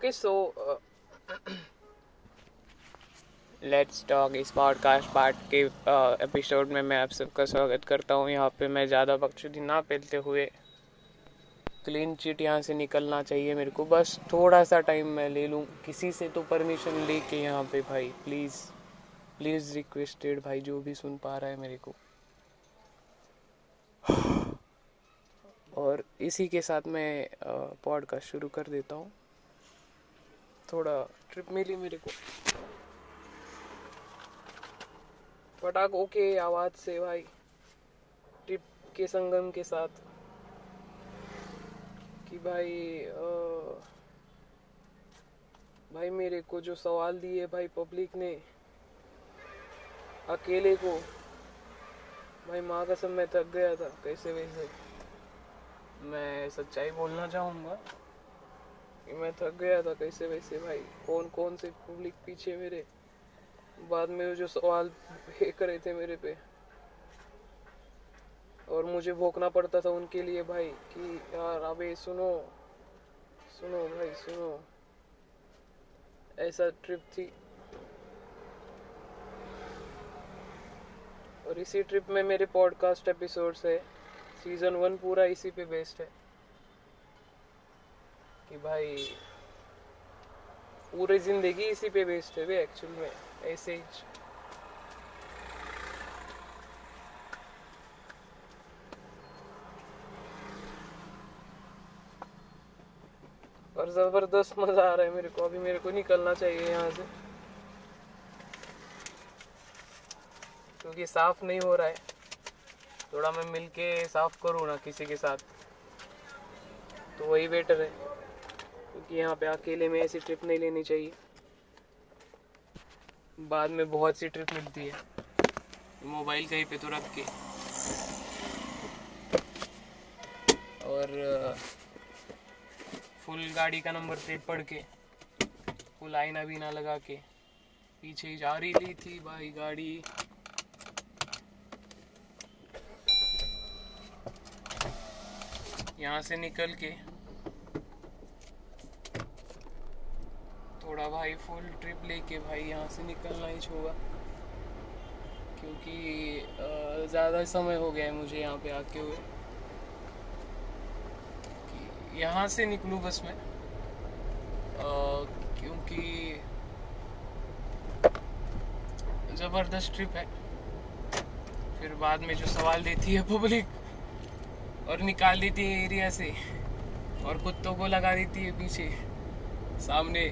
Okay so let's talk इस podcast part के episode uh, में मैं आप सबका स्वागत करता हूँ। यहाँ पे मैं ज़्यादा बकचोदी ना फैलते हुए क्लीन चिट यहाँ से निकलना चाहिए मेरे को। बस थोड़ा सा टाइम मैं ले लूँ। किसी से तो परमिशन ले के यहाँ पे भाई प्लीज़ प्लीज़ रिक्वेस्टेड भाई जो भी सुन पा रहा है मेरे को। और इसी के साथ मैं पॉडकास्ट शुरू कर देता हूँ। थोड़ा ट्रिप मिली मेरे को। पटाख ओके आवाज़ से भाई ट्रिप के संगम के साथ। कि भाई आ, भाई मेरे को जो सवाल दिए भाई पब्लिक ने अकेले को भाई माँ कसम मैं थक गया था कैसे वैसे? मैं सच्चाई बोलना चाहूँगा। कि मैं थक गया था कैसे वैसे भाई। कौन कौन से पब्लिक पीछे मेरे? बाद में जो सवाल फेंक रहे थे मेरे पे। और मुझे भोगना पड़ता था उनके लिए भाई कि यार, अबे सुनो सुनो भाई, सुनो। ऐसा ट्रिप थी। और इसी ट्रिप में मेरे पॉडकास्ट एपिसोड्स है। सीज़न वन पूरा इसी पे बेस्ड है। कि भाई, पूरी ज़िंदगी इसी पे बेस्ड है एक्चुअल में, ऐसे ही। और ज़बरदस्त मज़ा आ रहा है मेरे को, अभी मेरे को निकलना चाहिए यहाँ से। क्योंकि साफ़ नहीं हो रहा है। थोड़ा मैं मिलके साफ़ करूँ ना किसी के साथ। तो वही बेटर है। क्योंकि यहाँ पे अकेले में ऐसी ट्रिप नहीं लेनी चाहिए। बाद में बहुत सी ट्रिप मिलती है। मोबाइल कहीं पे तो रख के। और फुल गाड़ी का नंबर प्लेट पढ़ के फुल आईना भी ना लगा के, पीछे जा रही थी भाई गाड़ी। यहाँ से निकल के थोड़ा भाई फुल ट्रिप लेके भाई यहाँ से निकलना ही होगा क्योंकि ज़्यादा समय हो गया है मुझे यहाँ पे आके हुए। यहाँ से निकलूँ बस मैं। क्योंकि ज़बरदस्त ट्रिप है। फिर बाद में जो सवाल देती है पब्लिक और निकाल देती है एरिया से। और कुत्तों को लगा देती है पीछे। सामने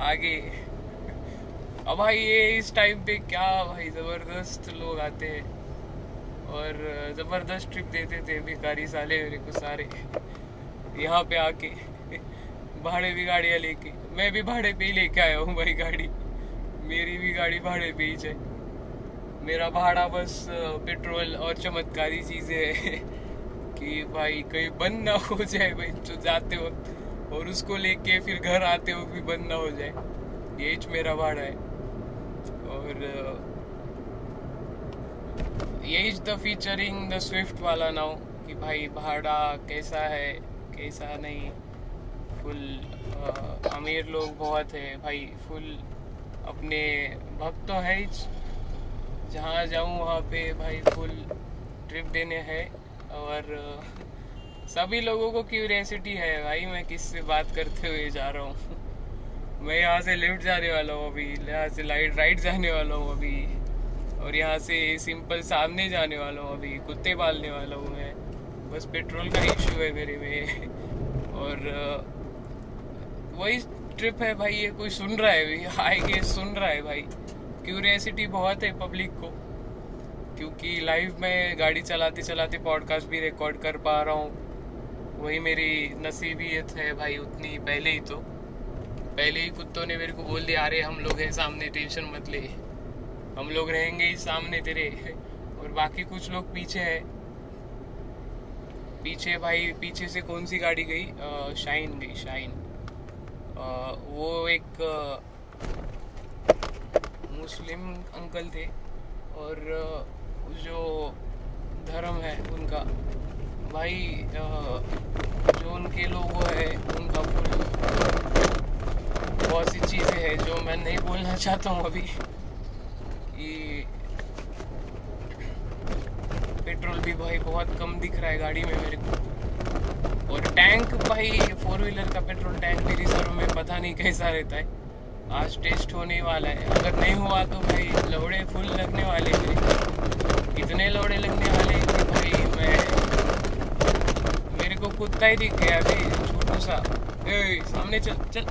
आगे। अब भाई ये इस टाइम पे क्या भाई ज़बरदस्त लोग आते हैं। और ज़बरदस्त ट्रिप देते थे भिखारी साले मेरे को सारे। यहाँ पे आके, भाड़े भी गाड़ियाँ लेके। मैं भी भाड़े पे ही लेके आया हूँ भाई गाड़ी। मेरी भी गाड़ी भाड़े पे ही है मेरा भाड़ा बस पेट्रोल और चमत्कारी चीज़ें है कि भाई कहीं बंद ना हो जाए भाई जो जाते वक्त। और उसको लेके फिर घर आते हुए भी बंद ना हो जाए। ये मेरा भाड़ा है। और यही द फीचरिंग द स्विफ्ट वाला नाउ कि भाई भाड़ा कैसा है कैसा नहीं। फुल आ, अमीर लोग बहुत है। भाई फुल अपने भक्त तो है जहाँ जाऊँ वहाँ पे भाई फुल ट्रिप देने हैं। और सभी लोगों को क्यूरियसिटी है, भाई मैं किससे बात करते हुए जा रहा हूँ? मैं यहाँ से लिफ्ट जाने वाला हूँ अभी, यहाँ से लाइट राइट जाने वाला हूँ अभी। और यहाँ से सिंपल सामने जाने वाला हूँ अभी, कुत्ते पालने वाला हूँ मैं। बस पेट्रोल का इशू है मेरे में। और वही ट्रिप है भाई, ये कोई सुन रहा है? भाई आए सुन रहा है भाई। क्यूरियसिटी बहुत है पब्लिक को। क्योंकि लाइव में गाड़ी चलाते चलाते पॉडकास्ट भी रिकॉर्ड कर पा रहा हूँ। वही मेरी नसीबियत है भाई उतनी पहले ही तो। पहले ही कुत्तों ने मेरे को बोल दिया अरे हम लोग हैं सामने टेंशन मत ले। हम लोग रहेंगे ही सामने तेरे और बाकी कुछ लोग पीछे है। पीछे भाई पीछे से कौन सी गाड़ी गई? आ, शाइन गई शाइन। आ, वो एक मुस्लिम अंकल थे और जो धर्म है उनका भाई जो उनके लोगो है, उनका फुल नहीं बोलना चाहता हूँ अभी ये पेट्रोल भी भाई बहुत कम दिख रहा है गाड़ी में मेरे को। और टैंक भाई, फोर व्हीलर का पेट्रोल टैंक भी रिज़र्व में पता नहीं कैसा रहता है। आज टेस्ट होने वाला है। अगर नहीं हुआ तो भाई, लौड़े फुल लगने वाले हैं इतने लौड़े लगने वाले हैं कि मैं को कुत्ता ही दिख गया अभी छोटू सा ए सामने चल चल।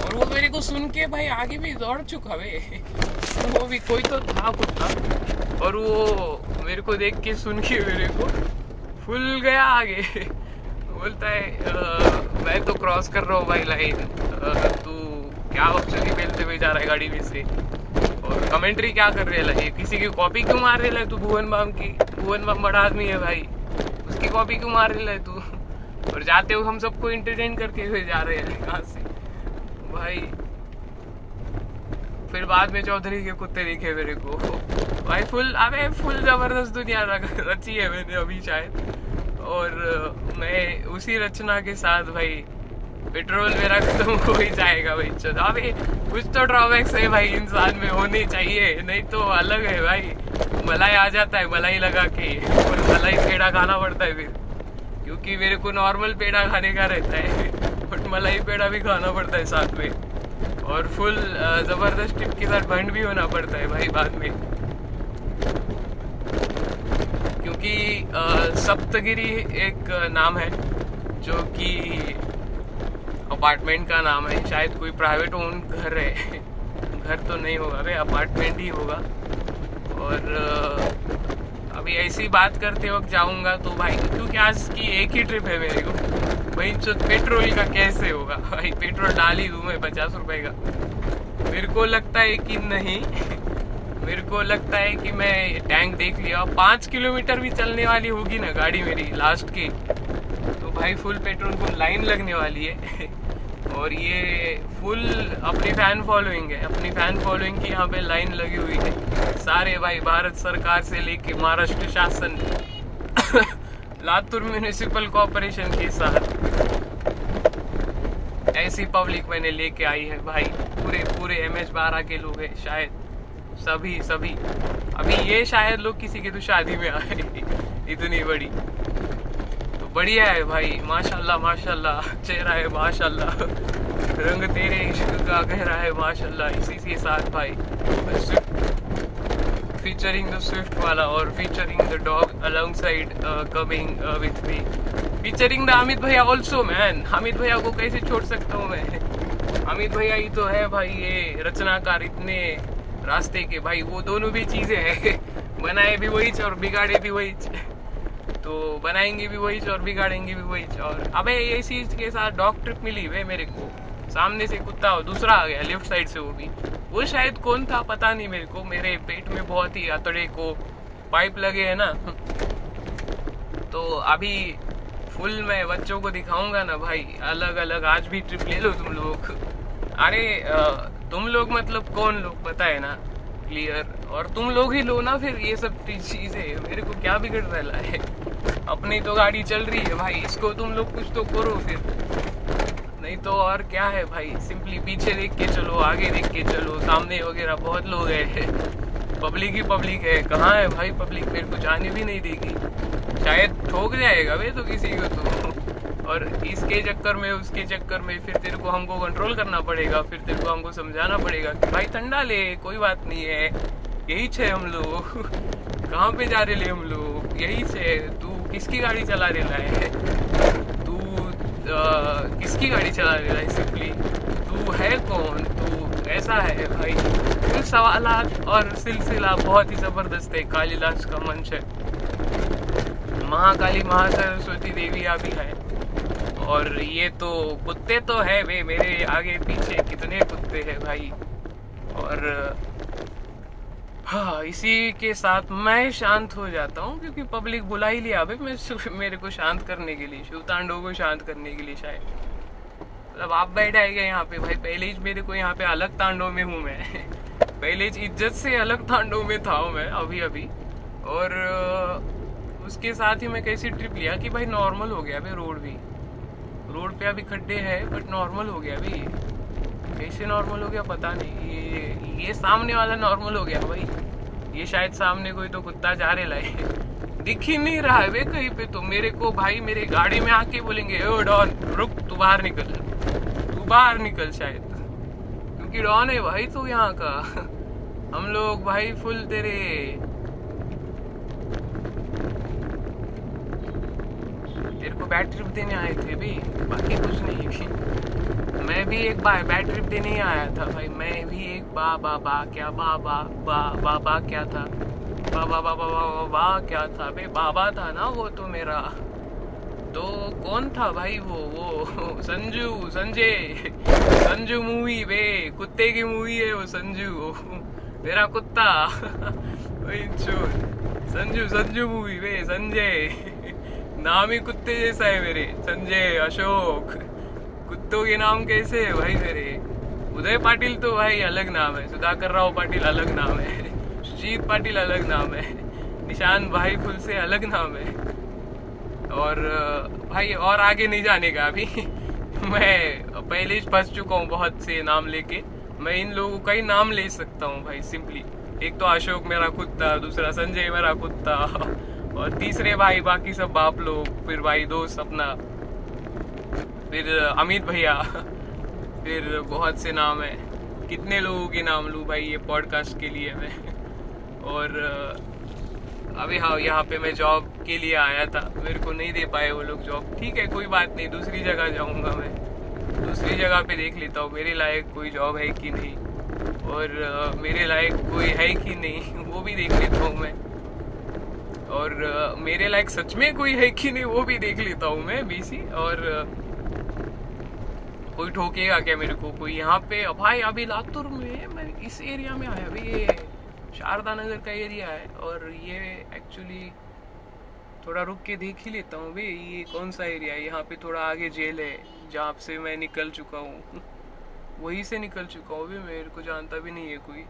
और वो मेरे को सुन के भाई आगे भी दौड़ चुका वे वो भी कोई तो था कुत्ता और वो मेरे को देख के सुन के मेरे को फुल गया आगे। बोलता है आ, मैं तो क्रॉस कर रहा हूँ भाई लाइन तू क्या ऑप्शन बेलते हुए जा रहा है गाड़ी में से? और कमेंट्री क्या कर रहे है? किसी की कॉपी क्यों मार रहे तू भुवन बाम की भुवन बाम बड़ा आदमी है भाई। उसकी कॉपी क्यों मार रहे तू। और जाते हुए हम सबको इंटरटेन करके हुए जा रहे हैं कहाँ से। भाई, फिर बाद में चौधरी के कुत्ते दिखे मेरे को। भाई, फुल, अबे, फुल ज़बरदस्त दुनिया रची है मैंने अभी शायद। और, मैं उसी रचना के साथ, भाई पेट्रोल मेरा खत्म हो ही जाएगा भाई, चलो। अभी कुछ तो ड्रॉबैक्स है भाई, इंसान में होने चाहिए, नहीं तो अलग है भाई। मलाई आ जाता है, मलाई लगा के। और मलाई पेड़ा खाना पड़ता है फिर। क्योंकि मेरे को नॉर्मल पेड़ा खाने का रहता है। बट मलाई पेड़ा भी खाना पड़ता है साथ में। और फुल ज़बरदस्त टिप के साथ बंड भी होना पड़ता है भाई बाद में। क्योंकि सप्तगिरी एक नाम है, जो कि अपार्टमेंट का नाम है। शायद कोई प्राइवेट ओन घर है। घर तो नहीं होगा। भाई अपार्टमेंट ही होगा। और अभी ऐसी बात करते वक्त जाऊँगा तो भाई, क्योंकि आज की एक ही ट्रिप है मेरे को। भाई जो पेट्रोल का कैसे होगा? भाई पेट्रोल डाल ही दूँ मैं पचास रुपए का। मेरे को लगता है कि नहीं। मेरे को लगता है कि मैं टैंक देख लिया। पाँच किलोमीटर भी चलने वाली होगी ना गाड़ी मेरी लास्ट की। तो भाई फुल पेट्रोल को लाइन लगने वाली है। और ये फुल अपनी फ़ैन फॉलोइंग है। अपनी फ़ैन फॉलोइंग की यहाँ पे लाइन लगी हुई है। सारे भाई भारत सरकार से लेके महाराष्ट्र शासन, लातूर म्यूनिसिपल कॉरपोरेशन के साथ। ऐसी पब्लिक मैंने लेके आई है भाई। पूरे पूरे एम एच बारह के लोग हैं, शायद। सभी सभी। अभी ये शायद लोग किसी के तो शादी में आए इतनी बड़ी। बढ़िया है भाई, माशाल्लाह माशाल्लाह, चेहरा है, माशाल्लाह। रंग तेरे इश्क का गहरा है, माशाल्लाह, इसी के साथ भाई। फीचरिंग द स्विफ्ट वाला और featuring the dog alongside coming with me featuring the Amit भैया ऑल्सो मैन अमित भैया को कैसे छोड़ सकता हूँ मैं? अमित भैया ही तो है भाई, ये रचनाकार इतने रास्ते के। भाई, वो दोनों भी चीज़ें हैं। बनाए भी वही और बिगाड़े भी वही तो बनाएँगे भी वही और बिगाड़ेंगे भी वही और अबे ये चीज़ के साथ डॉग ट्रिप मिली वे मेरे को। सामने से कुत्ता दूसरा आ गया लेफ़्ट साइड से वो भी। वो शायद कौन था पता नहीं मेरे को। मेरे पेट में बहुत ही अतड़े को पाइप लगे है ना। तो अभी फुल मैं बच्चों को दिखाऊँगा ना भाई। अलग अलग आज भी ट्रिप ले लो तुम लोग। अरे तुम लोग मतलब कौन लोग, पता है ना? क्लियर और तुम लोग ही लो ना फिर ये सब चीज़ें। मेरे को क्या बिगड़ रहा है? अपनी तो गाड़ी चल रही है भाई, इसको तुम लोग कुछ तो करो फिर। नहीं तो और क्या है भाई, सिंपली पीछे देख के चलो, आगे देख के चलो, सामने वगैरह बहुत लोग है। पब्लिक ही पब्लिक है, कहाँ है भाई पब्लिक? मेरे को जाने भी नहीं देगी। शायद ठोक जाएगा वे तो किसी को तो। और इसके चक्कर में, उसके चक्कर में फिर तेरे को हमको कंट्रोल करना पड़ेगा, फिर तेरे को हमको समझाना पड़ेगा कि भाई, ठंडा ले, कोई बात नहीं है। यही छे हम लोग। कहाँ पे जा रहे हम लोग? यही छे। तू किसकी गाड़ी चला रहा है? तू किसकी गाड़ी चला रहा है सिंपली तू है कौन? तू ऐसा है भाई? कुल सवाल और सिलसिला बहुत ही ज़बरदस्त है। कालीदास का मंच है। महाकाली महासरस्वती देवी अभी है। और ये तो कुत्ते तो है वे मेरे आगे पीछे। कितने कुत्ते हैं भाई? और हाँ इसी के साथ मैं शांत हो जाता हूँ, क्योंकि पब्लिक बुला ही लिया मैं मेरे को शांत करने के लिए शिव तांडव को शांत करने के लिए शायद। मतलब आप बैठ आएगा यहाँ पे? भाई, पहले ही मेरे को यहाँ पे अलग तांडव में हूँ मैं। पहले इज़्ज़त से अलग तांडव में था मैं अभी अभी और उसके साथ ही मैं कैसी ट्रिप लिया कि भाई नॉर्मल हो गया अभी रोड भी। रोड पे अभी खड्डे है बट नॉर्मल हो गया अभी। कैसे नॉर्मल हो गया पता नहीं। ये ये सामने वाला नॉर्मल हो गया भाई। ये शायद सामने कोई तो कुत्ता जा रहे लाए। दिख ही नहीं रहा है वे कहीं पे तो। मेरे को भाई मेरे गाड़ी में आके बोलेंगे ओ डॉन रुक, तू बाहर निकल। तू बाहर निकल शायद। क्योंकि डॉन है भाई तू यहाँ का। हम लोग भाई फुल तेरे तेरे को बैड ट्रिप देने आए थे भी बाकी कुछ नहीं भी मैं भी एक बार बैड ट्रिप देने ही आया था भाई मैं भी एक बा बा बा क्या बा बा बा बा बा क्या था बा बा बा बा बा बा, बा क्या था बे बाबा था ना वो तो मेरा तो कौन था भाई वो वो संजू संजय संजू मूवी वे कुत्ते की मूवी है वो संजू मेरा कुत्ता संजू संजू मूवी वे संजय नाम ही कुत्ते जैसा है मेरे। संजय, अशोक, कुत्तों के नाम कैसे है भाई मेरे? उदय पाटिल तो भाई अलग नाम है। सुधाकर राव पाटिल अलग नाम है। सुजीत पाटिल अलग नाम है। निशान भाई फुल से अलग नाम है। और, भाई, और आगे नहीं जाने का अभी। मैं पहले ही फंस चुका हूँ बहुत से नाम लेके। मैं इन लोगों का ही नाम ले सकता हूँ भाई सिंपली एक तो अशोक मेरा कुत्ता, दूसरा संजय मेरा कुत्ता। और तीसरे भाई, बाकी सब बाप लोग, फिर भाई दोस्त अपना, फिर अमित भैया, फिर बहुत से नाम है। कितने लोगों के नाम लू भाई ये पॉडकास्ट के लिए मैं? और अभी हाँ यहाँ पे मैं जॉब के लिए आया था। मेरे को नहीं दे पाए वो लोग जॉब ठीक है, कोई बात नहीं, दूसरी जगह जाऊँगा मैं। दूसरी जगह पे देख लेता हूँ, मेरे लायक कोई जॉब है कि नहीं? और मेरे लायक कोई है कि नहीं? वो भी देख लेता हूँ मैं। और uh, मेरे लायक सच में कोई है कि नहीं वो भी देख लेता हूँ मैं बीसी और uh, कोई ठोकेगा क्या मेरे को कोई यहाँ पे भाई अभी लातूर में मैं इस एरिया में आया अभी ये शारदा नगर का एरिया है और ये एक्चुअली थोड़ा रुक के देख ही लेता हूँ भाई ये कौन सा एरिया है यहाँ पे थोड़ा आगे जेल है जहाँ से मैं निकल चुका हूँ। वहीं से निकल चुका हूँ भी मेरे को जानता भी नहीं है कोई।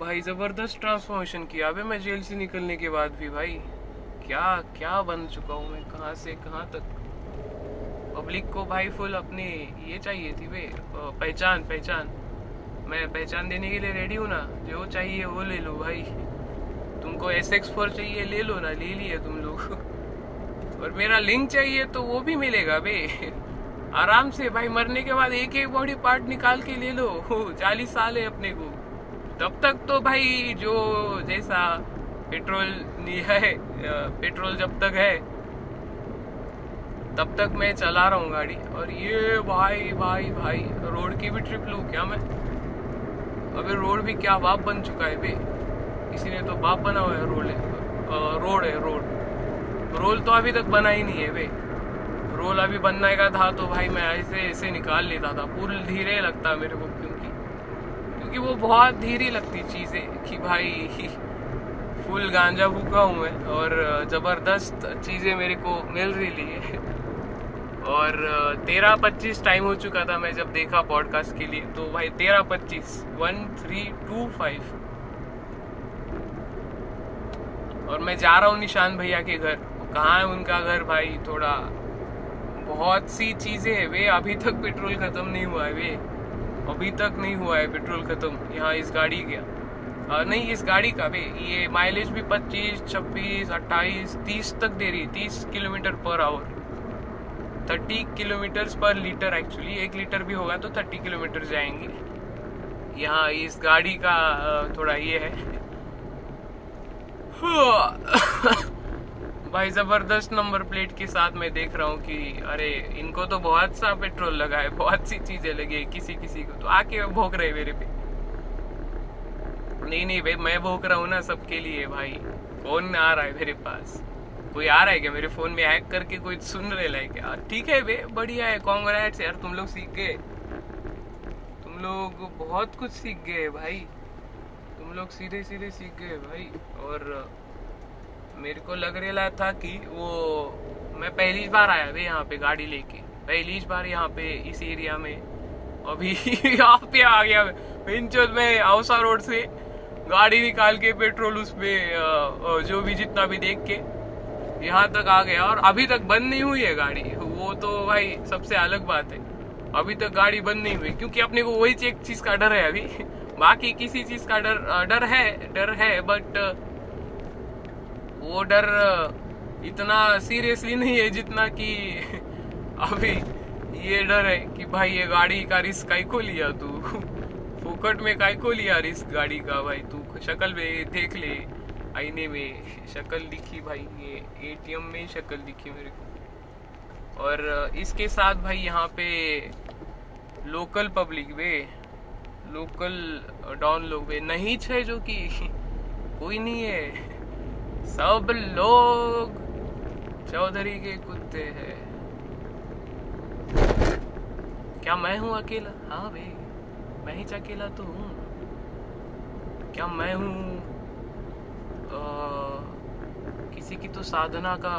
भाई, ज़बरदस्त ट्रांसफॉर्मेशन किया। अबे, मैं जेल से निकलने के बाद भी भाई, क्या क्या बन चुका हूँ मैं? कहाँ से, कहाँ तक? पब्लिक को भाई फुल अपनी ये चाहिए थी वे पहचान पहचान। मैं पहचान देने के लिए रेडी हूँ ना, जो चाहिए वो ले लो भाई। तुमको एस एक्स फोर चाहिए, ले लो ना, ले लिए तुम लोग। और मेरा लिंक चाहिए तो वो भी मिलेगा बे। आराम से भाई, मरने के बाद एक एक बॉडी पार्ट निकाल के ले लो। चालीस साल है अपने को। तब तक तो भाई जो जैसा पेट्रोल है पेट्रोल जब तक है, तब तक मैं चला रहा हूँ गाड़ी। और ये भाई भाई भाई, रोड की भी ट्रिप लू क्या मैं? अबे रोड भी क्या बाप बन चुका है किसी ने तो बाप बना हुआ है रोड है। रोड है, रोड। रोल तो अभी तक बना ही नहीं है बे। रोल अभी बनने का था तो भाई मैं ऐसे ऐसे निकाल लेता था। पुल धीरे लगता मेरे को क्योंकि क्योंकि वो बहुत धीरे लगती चीज़ें कि भाई, फुल गांजा भूखा हूँ मैं और ज़बरदस्त चीज़ें मेरे को मिल रही है। और तेरह पच्चीस टाइम हो चुका था मैं जब देखा पॉडकास्ट के लिए। तो भाई, तेरह पच्चीस वन थ्री टू फाइव और मैं जा रहा हूँ निशान भैया के घर। कहाँ है उनका घर भाई? थोड़ा बहुत सी चीज़ें है वे। अभी तक पेट्रोल खत्म नहीं हुआ है वे। अभी तक नहीं हुआ है पेट्रोल खत्म। यहाँ इस गाड़ी का नहीं इस गाड़ी का भी। ये माइलेज भी 25, 26, 28, 30 तक दे रही है। 30 kilometre per hour 30 kilometre per litre actually एक लीटर भी होगा तो 30 किलोमीटर जाएँगे। यहाँ इस गाड़ी का थोड़ा ये है। भाई, ज़बरदस्त नंबर प्लेट के साथ मैं देख रहा हूँ कि, अरे, इनको तो बहुत सा पेट्रोल लगा है, बहुत सी चीज़ें लगी है किसी किसी को तो। आके भोग रहे मेरे पे। नहीं नहीं, भाई, मैं भोग रहा हूँ ना सबके लिए, भाई। कौन आ रहा है मेरे पास। कोई आ रहा है क्या? मेरे फ़ोन में हैक करके कोई सुन रहे है क्या? ठीक है बे बढ़िया है कांग्रेट्स यार, तुम लोग सीख गए। तुम लोग बहुत कुछ सीख गए भाई। तुम लोग सीधे सीधे सीख गए भाई, और मेरे को लग रहा था कि वो, मैं पहली बार आया भाई यहाँ पे गाड़ी लेके। पहली बार यहाँ पे इस एरिया में। अभी यहाँ पे आ गया में। औसा रोड से गाड़ी निकाल के पेट्रोल उसमें जो भी जितना भी देख के यहाँ तक आ गया। और अभी तक बंद नहीं हुई है गाड़ी। वो तो भाई सबसे अलग बात है। अभी तक गाड़ी बंद नहीं हुई। क्योंकि अपने को वही चीज़ का डर है अभी। बाकी किसी चीज़ का डर डर है डर है बट वो डर इतना सीरियसली नहीं है जितना कि अभी ये डर है कि भाई ये गाड़ी का रिस्क काई को लिया तू? फोकट में काय को लिया रिस्क गाड़ी का भाई तू? शक्ल में देख ले, आईने में शक्ल दिखी भाई, ये एटीएम में शक्ल दिखी मेरे को। और इसके साथ भाई यहाँ पे लोकल पब्लिक वे लोकल डॉन लोग वे नहीं छे जो कि कोई नहीं है। सब लोग चौधरी के कुत्ते हैं। क्या मैं हूँ अकेला? हाँ भाई मैं ही अकेला तो हूँ। क्या मैं हूँ किसी की तो साधना का,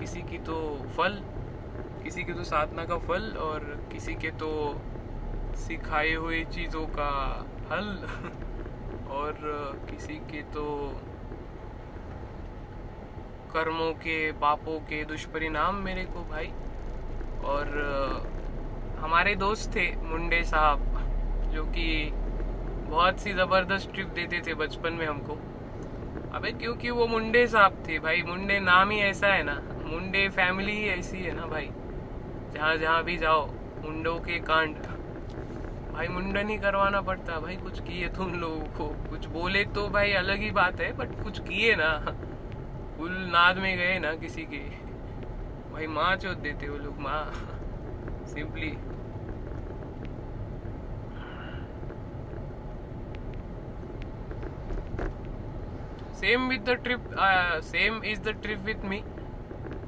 किसी की तो फल, किसी की तो साधना का फल और किसी के तो सिखाए हुए चीज़ों का हल और किसी के तो कर्मों के, पापों के दुष्परिणाम मेरे को भाई। और हमारे दोस्त थे मुंडे साहब, जो कि बहुत सी ज़बरदस्त ट्रिप देते थे बचपन में हमको। अबे, क्योंकि वो मुंडे साहब थे भाई, मुंडे नाम ही ऐसा है ना, मुंडे फैमिली ही ऐसी है ना भाई। जहाँ जहाँ भी जाओ, मुंडों के कांड। भाई, मुंडन ही करवाना पड़ता, भाई, कुछ किए तुम लोगों को। कुछ बोले तो भाई, अलग ही बात है बट कुछ किए ना। फुल नाद में गए ना किसी के भाई माँ चोत देते वो लोग, माँ simply same with the trip same is the trip with me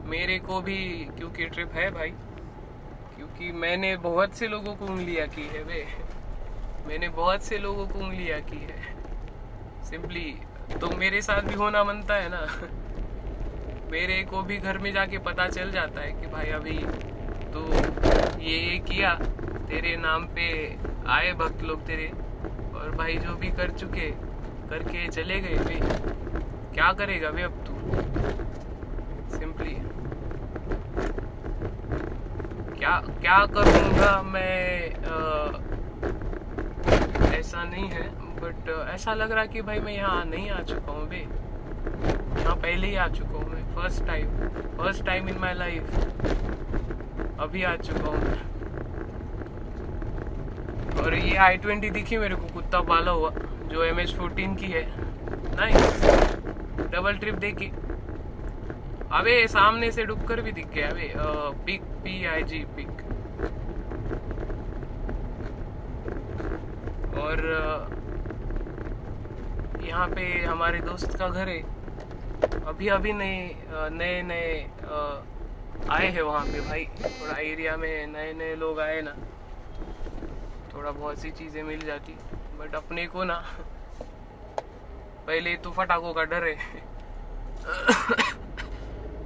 मेरे को भी, क्योंकि ट्रिप है भाई, क्योंकि मैंने बहुत से लोगों को उंगलियाँ की है वे। मैंने बहुत से लोगों को उंगलियाँ की है। सिंपली तो मेरे साथ भी होना बनता है ना। मेरे को भी घर में जाके पता चल जाता है कि भाई अभी तो ये ये किया तेरे नाम पे आए भक्त लोग तेरे और भाई जो भी कर चुके करके चले गए वे। क्या करेगा वे अब तू? सिंपली क्या क्या करूँगा मैं आ, ऐसा नहीं है बट ऐसा लग रहा कि भाई मैं यहाँ नहीं आ चुका हूँ बे यहाँ पहले ही आ चुका हूँ मैं first time first time in my life अभी आ चुका हूँ और ये आई ट्वेंटी दिखी मेरे को, कुत्ता पाला हुआ, जो एम एच फोर्टीन की है। नहीं डबल ट्रिप देखी। अबे, सामने से डुबकर भी दिख गया, अबे pick P I G pick और यहाँ पे हमारे दोस्त का घर है। अभी अभी नए नए नए आए हैं वहाँ पे भाई। थोड़ा एरिया में नए नए लोग आए ना, थोड़ा बहुत सी चीज़ें मिल जाती। बट अपने को ना, पहले तो फटाखों का डर है।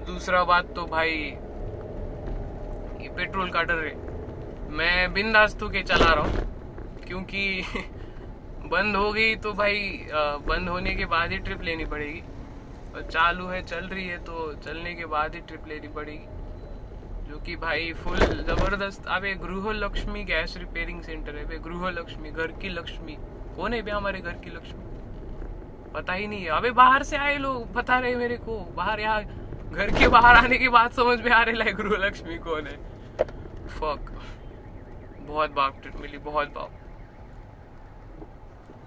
दूसरा बात तो भाई, ये पेट्रोल का डर है। मैं बिंदास्तु के चला रहा हूँ, क्योंकि बंद हो गई तो भाई बंद होने के बाद ही ट्रिप लेनी पड़ेगी। और चालू है, चल रही है तो चलने के बाद ही ट्रिप लेनी पड़ेगी। जो कि भाई फुल ज़बरदस्त। अब ये गृह लक्ष्मी गैस रिपेयरिंग सेंटर है गृह लक्ष्मी घर की लक्ष्मी। कौन है हमारे घर की लक्ष्मी? पता ही नहीं है। अबे बाहर से आए लोग पता रहे मेरे को। बाहर यहाँ, घर के बाहर आने की बात समझ में आ रही है गृह लक्ष्मी कौन है। फक बहुत बाप ट्रिप मिली, बहुत बाप।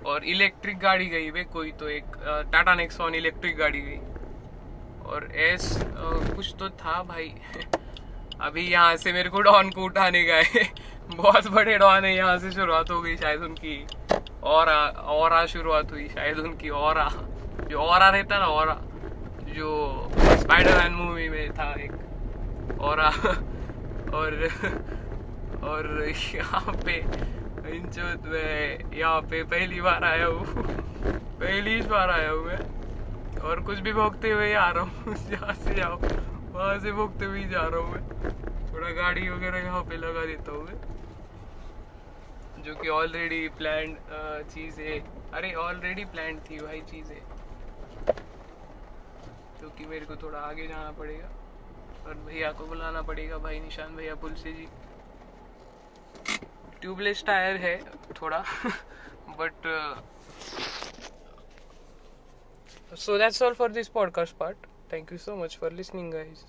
और इलेक्ट्रिक गाड़ी गई वे कोई तो एक टाटा नेक्सॉन इलेक्ट्रिक गाड़ी गई। और एस कुछ तो था भाई। अभी यहाँ से मेरे को डॉन को उठाने गए बहुत बड़े डॉन है यहाँ से शुरुआत हो गई शायद उनकी। और आ, और आ शुरुआत हुई शायद उनकी और। आ जो और आ रहता ना और। जो स्पाइडरमैन मूवी में था एक और। आ, और और यहाँ पे मैं यहाँ पे पहली बार आया हूँ। पहली बार आया हूँ मैं। और कुछ भी भोगते हुए आ रहा हूँ यहाँ से जाओ वहाँ से भोगते हुए जा रहा हूँ मैं। थोड़ा गाड़ी वगैरह यहाँ पे लगा देता हूँ मैं। जो कि ऑलरेडी प्लान चीज़। है अरे ऑलरेडी प्लान थी भाई चीज़। है जो कि मेरे को थोड़ा आगे जाना पड़ेगा। और भैया को बुलाना पड़ेगा, भाई निशान भैया पुल से जी। ट्यूबलेस टायर है थोड़ा but so that's all for this podcast part thank you so much for listening guys